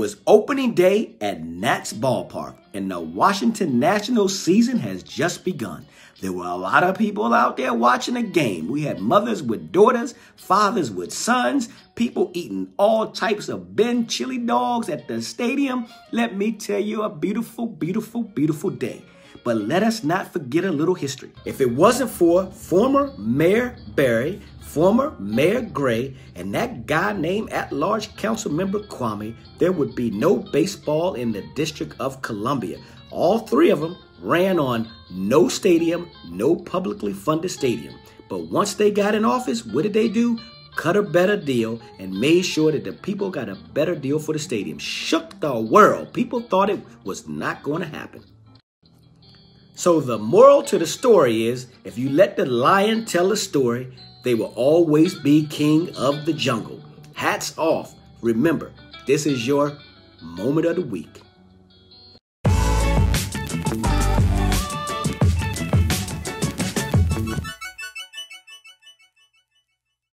was opening day at Nats Ballpark, and the Washington Nationals season has just begun. There were a lot of people out there watching the game. We had mothers with daughters, fathers with sons, people eating all types of Ben chili dogs at the stadium. Let me tell you, a beautiful, beautiful, beautiful day. But let us not forget a little history. If it wasn't for former Mayor Barry, former Mayor Gray, and that guy named at-large council member Kwame, there would be no baseball in the District of Columbia. All three of them ran on no stadium, no publicly funded stadium. But once they got in office, what did they do? Cut a better deal and made sure that the people got a better deal for the stadium. Shook the world. People thought it was not going to happen. So the moral to the story is if you let the lion tell a story, they will always be king of the jungle. Hats off. Remember, this is your moment of the week.